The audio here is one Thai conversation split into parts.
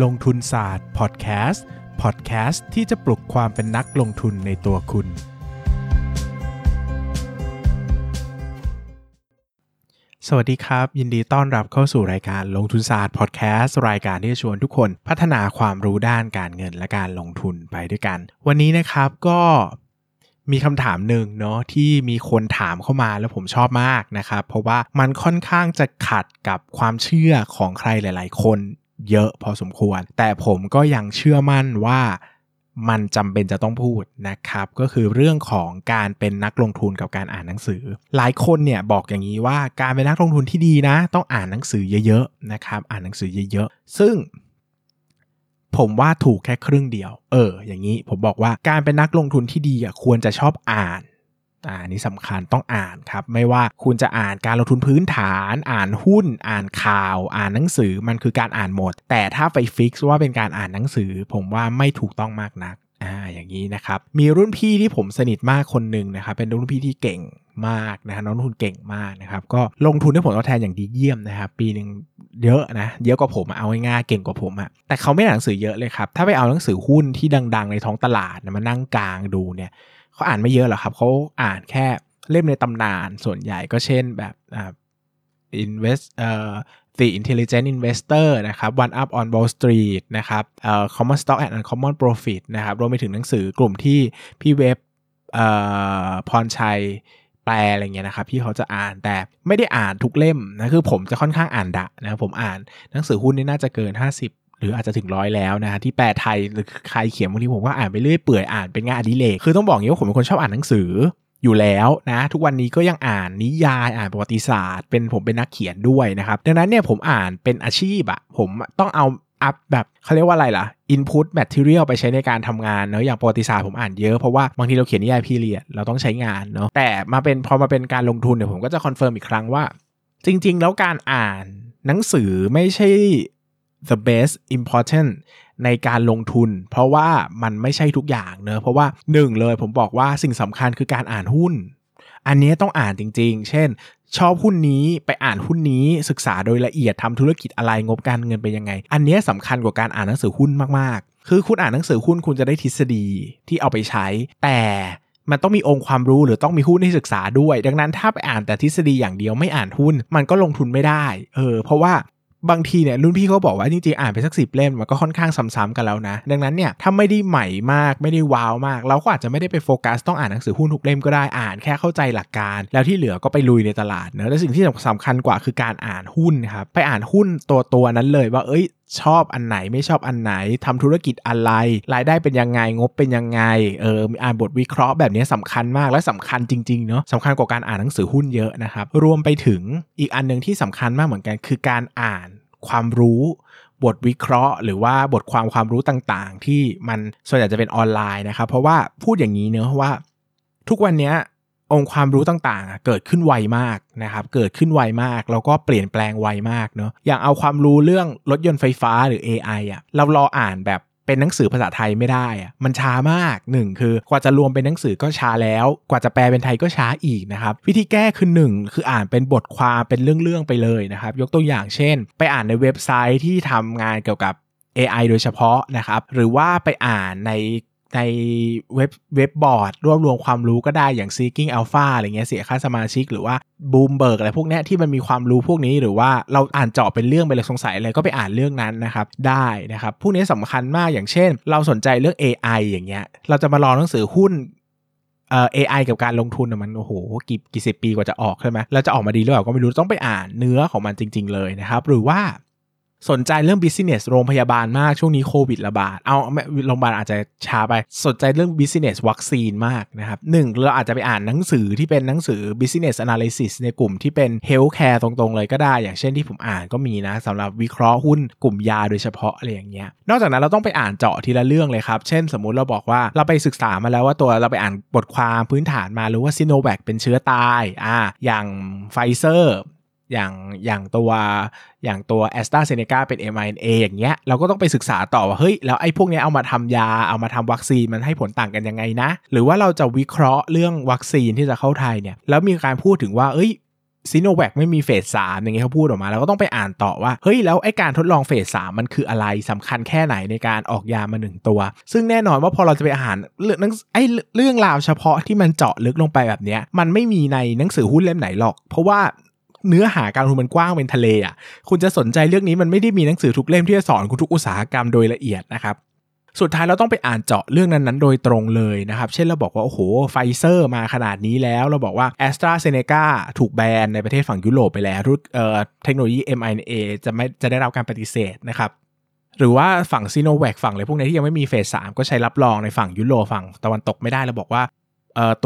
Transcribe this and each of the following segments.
ลงทุนศาสตร์พอดแคสต์พอดแคสต์ที่จะปลุกความเป็นนักลงทุนในตัวคุณ สวัสดีครับ ยินดีต้อนรับเข้าสู่รายการลงทุนศาสตร์พอดแคสต์รายการที่จะชวนทุกคนพัฒนาความรู้ด้านการเงินและการลงทุนไปด้วยกัน วันนี้นะครับก็มีคำถามหนึ่งเนาะที่มีคนถามเข้ามาแล้วผมชอบมากนะครับ เพราะว่ามันค่อนข้างจะขัดกับความเชื่อของใครหลาย ๆ คน เยอะพอสมควร แต่ผมก็ยังเชื่อมั่นว่ามันจำเป็นจะต้องพูดนะครับ ก็คือเรื่องของการเป็นนักลงทุนกับการอ่านหนังสือ หลายคนเนี่ยบอกอย่างนี้ว่าการเป็นนักลงทุนที่ดีนะ ต้องอ่านหนังสือเยอะๆนะครับ อ่านหนังสือเยอะๆ ซึ่ง ผมว่าถูกแค่ครึ่งเดียว เออ อย่างนี้ผมบอกว่าการเป็นนักลงทุนที่ดีอะควรจะชอบอ่าน อ่านี่สำคัญต้องอ่านครับ ไม่ว่าคุณจะอ่านการลงทุนพื้นฐาน อ่านหุ้น อ่านข่าว อ่านหนังสือมันคือการอ่านหมด แต่ถ้าไปฟิกซ์ว่าเป็นการอ่านหนังสือ ผมว่าไม่ถูกต้องมากนักอ่าอย่างนี้นะครับ มีรุ่นพี่ที่ผมสนิทมากคนหนึ่งนะครับ เป็นรุ่นพี่ที่เก่งมากนะฮะน้องลงทุนเก่งมากนะครับก็ลงทุนได้ผลตอบแทนอย่างดีเยี่ยมนะครับปีหนึ่งเยอะนะเยอะกว่าผมเอาง่ายๆเก่งกว่าผมอะแต่เขาไม่อ่านหนังสือเยอะเลยครับถ้าไปเอาหนังสือหุ้นที่ดัง ๆ ในท้องตลาดนะมานั่งกลางดูเนี่ย เขาอ่านไม่เยอะหรอกครับเขาอ่านแค่เล่มในตำนานส่วนใหญ่ก็เช่นแบบอ่า invest เอ่อ The Intelligent Investor นะครับ One Up on Wall Street นะครับเอ่อ Common Stock and Uncommon Profit นะครับรวมไปถึงหนังสือกลุ่มที่พี่เว็บเอ่อพรชัยแปลอะไรเงี้ยนะครับที่เขาจะอ่านแต่ไม่ได้อ่านทุกเล่มนะคือผมจะค่อนข้างอ่านดะนะผมอ่านหนังสือหุ้นนี่น่าจะเกิน 50 หรืออาจจะถึงร้อยแล้วนะฮะที่แปลไทยหรือใครเขียนบางทีผมก็อ่านไปเรื่อยเปื่อยอ่านเป็นงานอดิเรกคือต้องบอกงี้ว่าผมเป็นคนชอบอ่านหนังสืออยู่แล้วนะทุกวันนี้ก็ยังอ่านนิยายอ่านประวัติศาสตร์ เป็นผมเป็นนักเขียนด้วยนะครับดังนั้นเนี่ยผมอ่านเป็นอาชีพอะผมต้องเอาอัพแบบเขาเรียกว่าอะไรล่ะ input material ไปใช้ในการทำงานเนอะอย่างประวัติศาสตร์ผมอ่านเยอะเพราะว่าบางทีเราเขียนนิยาย period เราต้องใช้งานเนาะแต่มาเป็นพอมาเป็นการลงทุนเนี่ยผมก็จะ confirm อีกครั้งว่า จริง ๆ แล้วการอ่านหนังสือไม่ใช่ the best important ในการลงทุน เพราะว่ามันไม่ใช่ทุกอย่างเนอะเพราะว่าหนึ่งเลยผมบอกว่าสิ่งสำคัญคือการอ่านหุ้น อันนี้ต้องอ่านจริง ๆ เช่น ชอบหุ้นนี้ไปอ่านหุ้นนี้ศึกษาโดยละเอียดทำธุรกิจอะไรงบการเงินเป็นยังไง อันนี้สำคัญกว่าการอ่านหนังสือหุ้นมากๆ คือคุณอ่านหนังสือหุ้นคุณจะได้ทฤษฎีที่เอาไปใช้ แต่มันต้องมีองค์ความรู้หรือต้องมีหุ้นให้ศึกษาด้วย ดังนั้นถ้าไปอ่านแต่ทฤษฎีอย่างเดียวไม่อ่านหุ้น มันก็ลงทุนไม่ได้ เออ เพราะว่า บางทีเนี่ยรุ่นพี่เขาบอกว่าจริงๆอ่านไปสักสิบเล่มมันก็ค่อนข้างซ้ำๆกันแล้วนะ ดังนั้นเนี่ยถ้าไม่ได้ใหม่มากไม่ได้ว้าวมาก เราก็อาจจะไม่ได้ไปโฟกัสต้องอ่านหนังสือหุ้นทุกเล่มก็ได้อ่านแค่เข้าใจหลักการ แล้วที่เหลือก็ไปลุยในตลาดเนะและสิ่งที่สำคัญกว่าคือการอ่านหุ้นครับไปอ่านหุ้นตัวตัวนั้นเลยว่าเอ้ย ชอบอันไหนไม่ชอบอันไหนทำธุรกิจอะไร รายได้เป็นยังไงงบเป็นยังไงเอออ่านบทวิเคราะห์แบบนี้สำคัญมากและสำคัญจริงๆเนาะสำคัญกว่าการอ่านหนังสือหุ้นเยอะนะครับ รวมไปถึงอีกอันหนึ่งที่สำคัญมากเหมือนกัน คือการอ่านความรู้บทวิเคราะห์ หรือว่าบทความความรู้ต่างๆ ที่มันส่วนใหญ่จะเป็นออนไลน์นะครับเพราะว่าพูดอย่างนี้เนอะว่าทุกวันนี้ องค์ความรู้ต่างๆ เกิดขึ้นไวมากนะครับเกิดขึ้นไวมากแล้วก็เปลี่ยนแปลงไวมากเนอะอย่างเอาความรู้เรื่องรถยนต์ไฟฟ้าหรือ AI อะเรารออ่านแบบเป็นหนังสือภาษาไทยไม่ได้อะมันช้ามากหนึ่งคือกว่าจะรวมเป็นหนังสือก็ช้าแล้ว กว่าจะแปลเป็นไทยก็ช้าอีกนะครับ วิธีแก้คือหนึ่งคืออ่านเป็นบทความเป็นเรื่องๆไปเลยนะครับ ยกตัวอย่างเช่น ไปอ่านในเว็บไซต์ที่ทำงานเกี่ยวกับ AI โดยเฉพาะนะครับ หรือว่าไปอ่านใน ในเว็บเว็บบอร์ด รวบรวมความรู้ก็ได้อย่าง Seeking Alpha อะไรเงี้ยเสียค่าสมาชิกหรือว่า Bloomberg อะไรพวกเนี้ยที่มันมีความรู้พวกนี้หรือว่าเราอ่านเจาะเป็นเรื่องไปเลยสงสัยอะไรก็ไปอ่านเรื่องนั้นนะครับได้นะครับพวกนี้สำคัญมากอย่างเช่น เราสนใจเรื่อง AI อย่างเงี้ยเราจะมารอหนังสือหุ้นเอ่อ AI กับการลงทุนมันโอ้โหกี่กี่สิบปีกว่าจะออกใช่ไหมแล้วจะออกมาดีหรือเปล่าก็ไม่รู้ต้องไปอ่านเนื้อของมันจริง ๆ เลยนะครับหรือว่า สนใจเรื่อง business โรงพยาบาลมากช่วงนี้โควิดระบาด เอาโรงพยาบาลอาจจะช้าไป สนใจเรื่อง business วัคซีนมากนะครับหนึ่งเราอาจจะไปอ่านหนังสือที่เป็นหนังสือ business analysis ในกลุ่มที่เป็น healthcare ตรงๆ เลยก็ได้ อย่างเช่นที่ผมอ่านก็มีนะสำหรับวิเคราะห์หุ้นกลุ่มยาโดยเฉพาะอะไรอย่างเงี้ย นอกจากนั้นเราต้องไปอ่านเจาะทีละเรื่องเลยครับ เช่นสมมุติเราบอกว่าเราไปศึกษามาแล้วว่าตัวเราไปอ่านบทความพื้นฐานมาหรือว่าซิโนแวคเป็นเชื้อตายอ่าอย่างไฟเซอร์ อย่างอย่างตัวอย่างตัว a s t r a z เซ e c a เป็น mRNA อย่างเงี้ยเราก็ต้องไปศึกษาต่อว่าเฮ้ยแล้วไอ้พวกนี้เอามาทำยาเอามาทำวัคซีนมันให้ผลต่างกันยังไงนะ หรือว่าเราจะวิเคราะห์เรื่องวัคซีนที่จะเข้าไทยเนี่ยแล้วมีการพูดถึงว่าเอ้ยซีโนแวคไม่มีเฟสสามอย่างเงี้ยเขาพูดออกมา แล้วก็ต้องไปอ่านต่อว่า เฮ้ย แล้วไอ้การทดลองเฟสสามมันคืออะไรสำคัญแค่ไหนในการออกยามาหนึ่งตัว ซึ่งแน่นอนว่าพอเราจะไปอ่านเรื่องไอเรื่องราวเฉพาะที่มันเจาะลึกลงไปแบบเนี้ยมันไม่มีในหนังสือหุ้นเล่มไหนหรอก เพราะว่า เนื้อหาการลงทุนมันกว้างเป็นทะเลอะคุณจะสนใจเรื่องนี้มันไม่ได้มีหนังสือทุกเล่มที่จะสอนคุณทุกอุตสาหกรรมโดยละเอียดนะครับสุดท้ายเราต้องไปอ่านเจาะเรื่องนั้นๆ โดยตรงเลยนะครับ เช่นเราบอกว่า โอ้โหไฟเซอร์มาขนาดนี้แล้ว เราบอกว่าแอสตราเซเนกาถูกแบนในประเทศฝั่งยุโรปไปแล้วรุ่นเอ่อเทคโนโลยี mRNA จะไม่จะได้รับการปฏิเสธนะครับ หรือว่าฝั่งซีโนแวคฝั่งอะไรพวกนี้ที่ยังไม่มีเฟสสามก็ใช้รับรองในฝั่งยุโรปฝั่งตะวันตกไม่ได้เราบอกว่า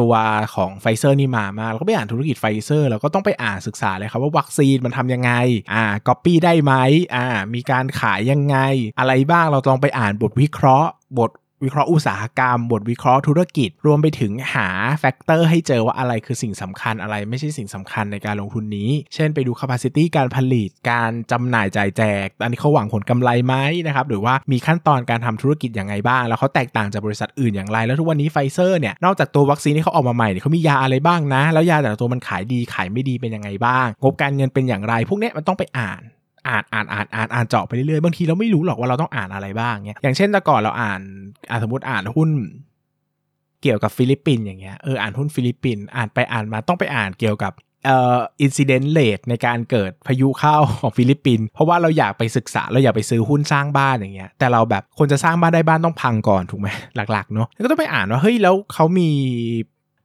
ตัวของไฟเซอร์นี่มามาเราก็ไปอ่านธุรกิจไฟเซอร์เราก็ต้องไปอ่านศึกษาเลยครับว่าวัคซีนมันทำยังไงอ่าก๊อปปี้ได้ไหมอ่ามีการขายยังไง อะไรบ้างเราลองไปอ่านบทวิเคราะห์ บท วิเคราะห์อุตสาหกรรม บทวิเคราะห์ธุรกิจ รวมไปถึงหา factor ให้เจอว่าอะไรคือสิ่งสำคัญอะไรไม่ใช่สิ่งสำคัญในการลงทุนนี้ เช่นไปดู capacity การผลิต การจำหน่ายจ่ายแจก อันนี้เขาหวังผลกำไรไหมนะครับ หรือว่ามีขั้นตอนการทำธุรกิจอย่างไงบ้าง แล้วเขาแตกต่างจากบริษัทอื่นอย่างไร แล้วทุกวันนี้ไฟเซอร์เนี่ย นอกจากตัววัคซีนที่เขาออกมาใหม่เนี่ยเขามียาอะไรบ้างนะ แล้วยาแต่ละตัวมันขายดีขายไม่ดีเป็นยังไงบ้าง งบการเงินเป็นอย่างไร พวกนี้มันต้องไปอ่าน อ่านอ่านอ่านอ่านอ่านเจาะไปเรื่อยๆบางทีเราไม่รู้หรอกว่าเราต้องอ่านอะไรบ้างเงี้ยอย่างเช่นแต่ก่อนเราอ่านอ่านสมมติอ่านหุ้นเกี่ยวกับฟิลิปปินส์อย่างเงี้ยเอออ่านหุ้นฟิลิปปินส์อ่านไปอ่านมาต้องไปอ่านเกี่ยวกับเอ่อ incident rate ในการเกิดพายุเข้าของฟิลิปปินส์เพราะว่าเราอยากไปศึกษาเราอยากไปซื้อหุ้นสร้างบ้านอย่างเงี้ยแต่เราแบบคนจะสร้างบ้านได้บ้านต้องพังก่อนถูกไหมหลักๆเนาะก็ต้องไปอ่านว่าเฮ้ยแล้วเขามี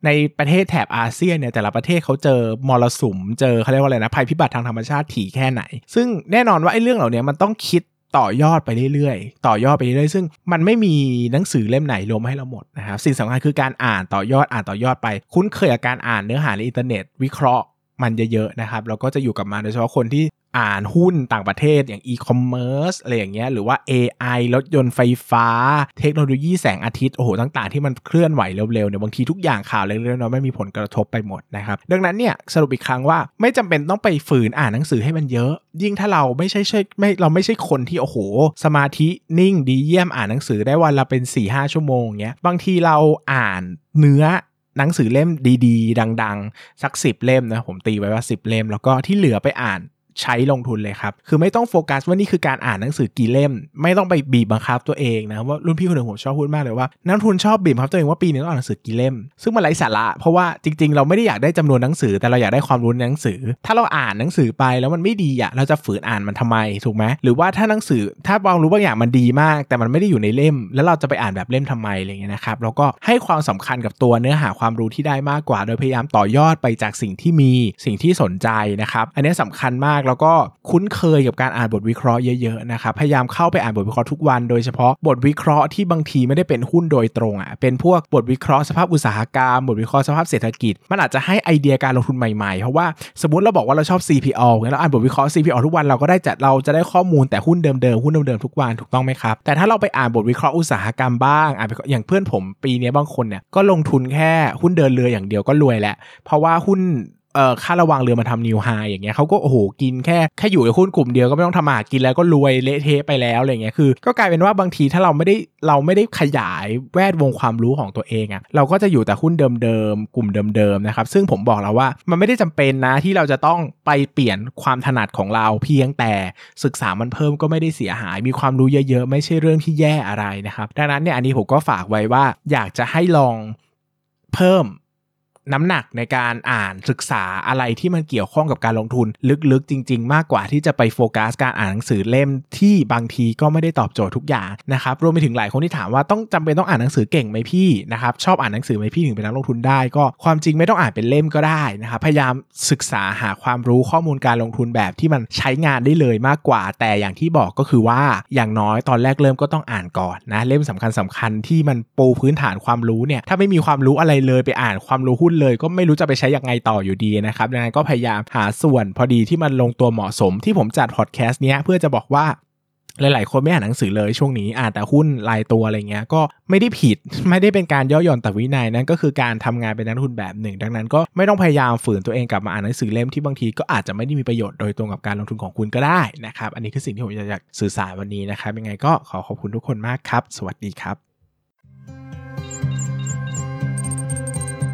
ในประเทศแถบอาเซียนเนี่ยแต่ละประเทศเขาเจอมรสุมเจอเขาเรียกว่าอะไรนะภัยพิบัติทางธรรมชาติถี่แค่ไหน ซึ่งแน่นอนว่าไอ้เรื่องเหล่านี้มันต้องคิดต่อยอดไปเรื่อยๆ ต่อยอดไปเรื่อยๆ ซึ่งมันไม่มีหนังสือเล่มไหนรวมให้เราหมดนะครับ สิ่งสำคัญคือการอ่านต่อยอดอ่านต่อยอดไป คุ้นเคยกับการอ่านเนื้อหาในอินเทอร์เน็ต วิเคราะห์มันเยอะๆนะครับ เราก็จะอยู่กับมันโดยเฉพาะคนที่ อ่านหุ้นต่างประเทศอย่างอีคอมเมิร์ซอะไรอย่างเงี้ยหรือว่า AI รถยนต์ไฟฟ้า เทคโนโลยีแสงอาทิตย์โอ้โหต่างๆ ที่มันเคลื่อนไหวเร็วๆเนี่ยบางทีทุกอย่างข่าวเล็กๆน้อยๆไม่มีผลกระทบไปหมดนะครับ ดังนั้นเนี่ยสรุปอีกครั้งว่าไม่จำเป็นต้องไปฝืนอ่านหนังสือให้มันเยอะ ยิ่งถ้าเราไม่ใช่ใช่ไม่เราไม่ใช่คนที่โอ้โห สมาธินิ่งดีเยี่ยมอ่านหนังสือได้วันละเป็น4ี่ห้าชั่วโมงเงี้ยบางทีเราอ่านเนื้อหนังสือเล่มดีๆ ดัง ๆ สักสิบเล่มนะผมตีไว้ว่า 10 เล่ม แล้วก็ที่เหลือไปอ่าน ใช้ลงทุนเลยครับ คือไม่ต้องโฟกัสว่านี่คือการอ่านหนังสือกี่เล่ม ไม่ต้องไปบีบบังคับตัวเองนะว่ารุ่นพี่คนหนึ่งผมชอบพูดมากเลยว่านักทุนชอบบีบบังคับตัวเองว่าปีนึงต้องอ่านหนังสือกี่เล่ม ซึ่งมันไร้สาระ เพราะว่าจริง ๆ เราไม่ได้อยากได้จำนวนหนังสือ แต่เราอยากได้ความรู้ในหนังสือ ถ้าเราอ่านหนังสือไปแล้วมันไม่ดีอะเราจะฝืนอ่านมันทำไมถูกไหมหรือว่าถ้าหนังสือถ้าบางรู้บางอย่างมันดีมาก แต่มันไม่ได้อยู่ในเล่ม แล้วเราจะไปอ่านแบบเล่มทำไมอะไรเงี้ยนะครับแล้วก็ให้ความสำคัญกับตัวเนื้อหาความรู้ที่ได้มากกว่า โดยพยายามต่อยอดไปจากสิ่งที่มีสิ่งที่สนใจนะครับอันนี้สำคัญมากแล้วก็คุ้นเคยกับการอ่านบทวิเคราะห์เยอะๆนะครับพยายามเข้าไปอ่านบทวิเคราะห์ทุกวัน โดยเฉพาะบทวิเคราะห์ที่บางทีไม่ได้เป็นหุ้นโดยตรงอะเป็นพวกบทวิเคราะห์สภาพอุตสาหกรรม บทวิเคราะห์สภาพเศรษฐกิจ มันอาจจะให้ไอเดียการลงทุนใหม่ๆ เพราะว่าสมมติเราบอกว่าเราชอบ CPO งั้นเราอ่านบทวิเคราะห์ CPO ทุกวันเราก็ได้จัดเราจะได้ข้อมูลแต่หุ้นเดิมๆหุ้นเดิมๆทุกวันถูกต้องไหมครับแต่ถ้าเราไปอ่านบทวิเคราะห์อุตสาหกรรมบ้างอ่านอย่างเพื่อนผมปีนี้บางคนเนี่ยก็ลงทุนแค่หุ้นเดินเรืออย่างเดียวก็รวยแล้วเพราะว่าหุ้น เอ่อค่าระวังเรือมาทำนิวไฮอย่างเงี้ยเขาก็โอ้โหกินแค่แค่อยู่ในหุ้นกลุ่มเดียวก็ไม่ต้องทำมาหากินแล้วก็รวยเละเทะไปแล้วอะไรเงี้ยคือ ก็กลายเป็นว่าบางทีถ้าเราไม่ได้เราไม่ได้ขยายแวดวงความรู้ของตัวเองอะ่ะเราก็จะอยู่แต่หุ้นเดิมๆกลุ่มเดิมๆนะครับซึ่งผมบอกแล้วว่ามันไม่ได้จำเป็นนะที่เราจะต้องไปเปลี่ยนความถนัดของเราเพียงแต่ศึกษามันเพิ่มก็ไม่ได้เสียหาย มีความรู้เยอะๆ ไม่ใช่เรื่องที่แย่อะไรนะครับดังนั้นเนี่ยอันนี้ผมก็ฝากไว้ว่าอยากจะให้ลองเพิ่ม น้ำหนักในการอ่านศึกษาอะไรที่มันเกี่ยวข้องกับการลงทุน ลึกๆ จริง ๆ มากกว่าที่จะไปโฟกัสการอ่านหนังสือเล่มที่บางทีก็ไม่ได้ตอบโจทย์ทุกอย่างนะครับรวมไปถึงหลายคนที่ถามว่าต้องจำเป็นต้องอ่านหนังสือเก่งไหมพี่นะครับชอบอ่านหนังสือไหมพี่ถึงเป็นนักลงทุนได้ ก็ความจริงไม่ต้องอ่านเป็นเล่มก็ได้นะครับพยายามศึกษาหาความรู้ข้อมูลการลงทุนแบบที่มันใช้งานได้เลยมากกว่า แต่อย่างที่บอกก็คือว่าอย่างน้อยตอนแรกเริ่มก็ต้องอ่านก่อนนะเล่มสำคัญสำคัญที่มันปูพื้นฐานความรู้เนี่ยถ้าไม่มีความรู้อะไรเลยไปอ่านความรู้หุ้นเลย ก็ไม่รู้จะไปใช้ยังไงต่ออยู่ดีนะครับดังนั้นก็พยายามหาส่วนพอดีที่มันลงตัวเหมาะสมที่ผมจัดพอดแคสต์เนี้ยเพื่อจะบอกว่าหลาย ๆ คนไม่อ่านหนังสือเลยช่วงนี้อ่านแต่หุ้นรายตัวอะไรเงี้ยก็ไม่ได้ผิด ไม่ได้เป็นการย่อหย่อนแต่วินัยนั่นก็คือการทำงานเป็นนักทุนแบบหนึ่ง ดังนั้นก็ไม่ต้องพยายามฝืนตัวเองกลับมาอ่านหนังสือเล่มที่บางทีก็อาจจะไม่ได้มีประโยชน์โดยตรงกับการลงทุนของคุณก็ได้นะครับอันนี้คือสิ่งที่ผมอยากสื่อสารวันนี้นะครับยังไงก็ขอขอบคุณทุกคนมากครับ สวัสดีครับ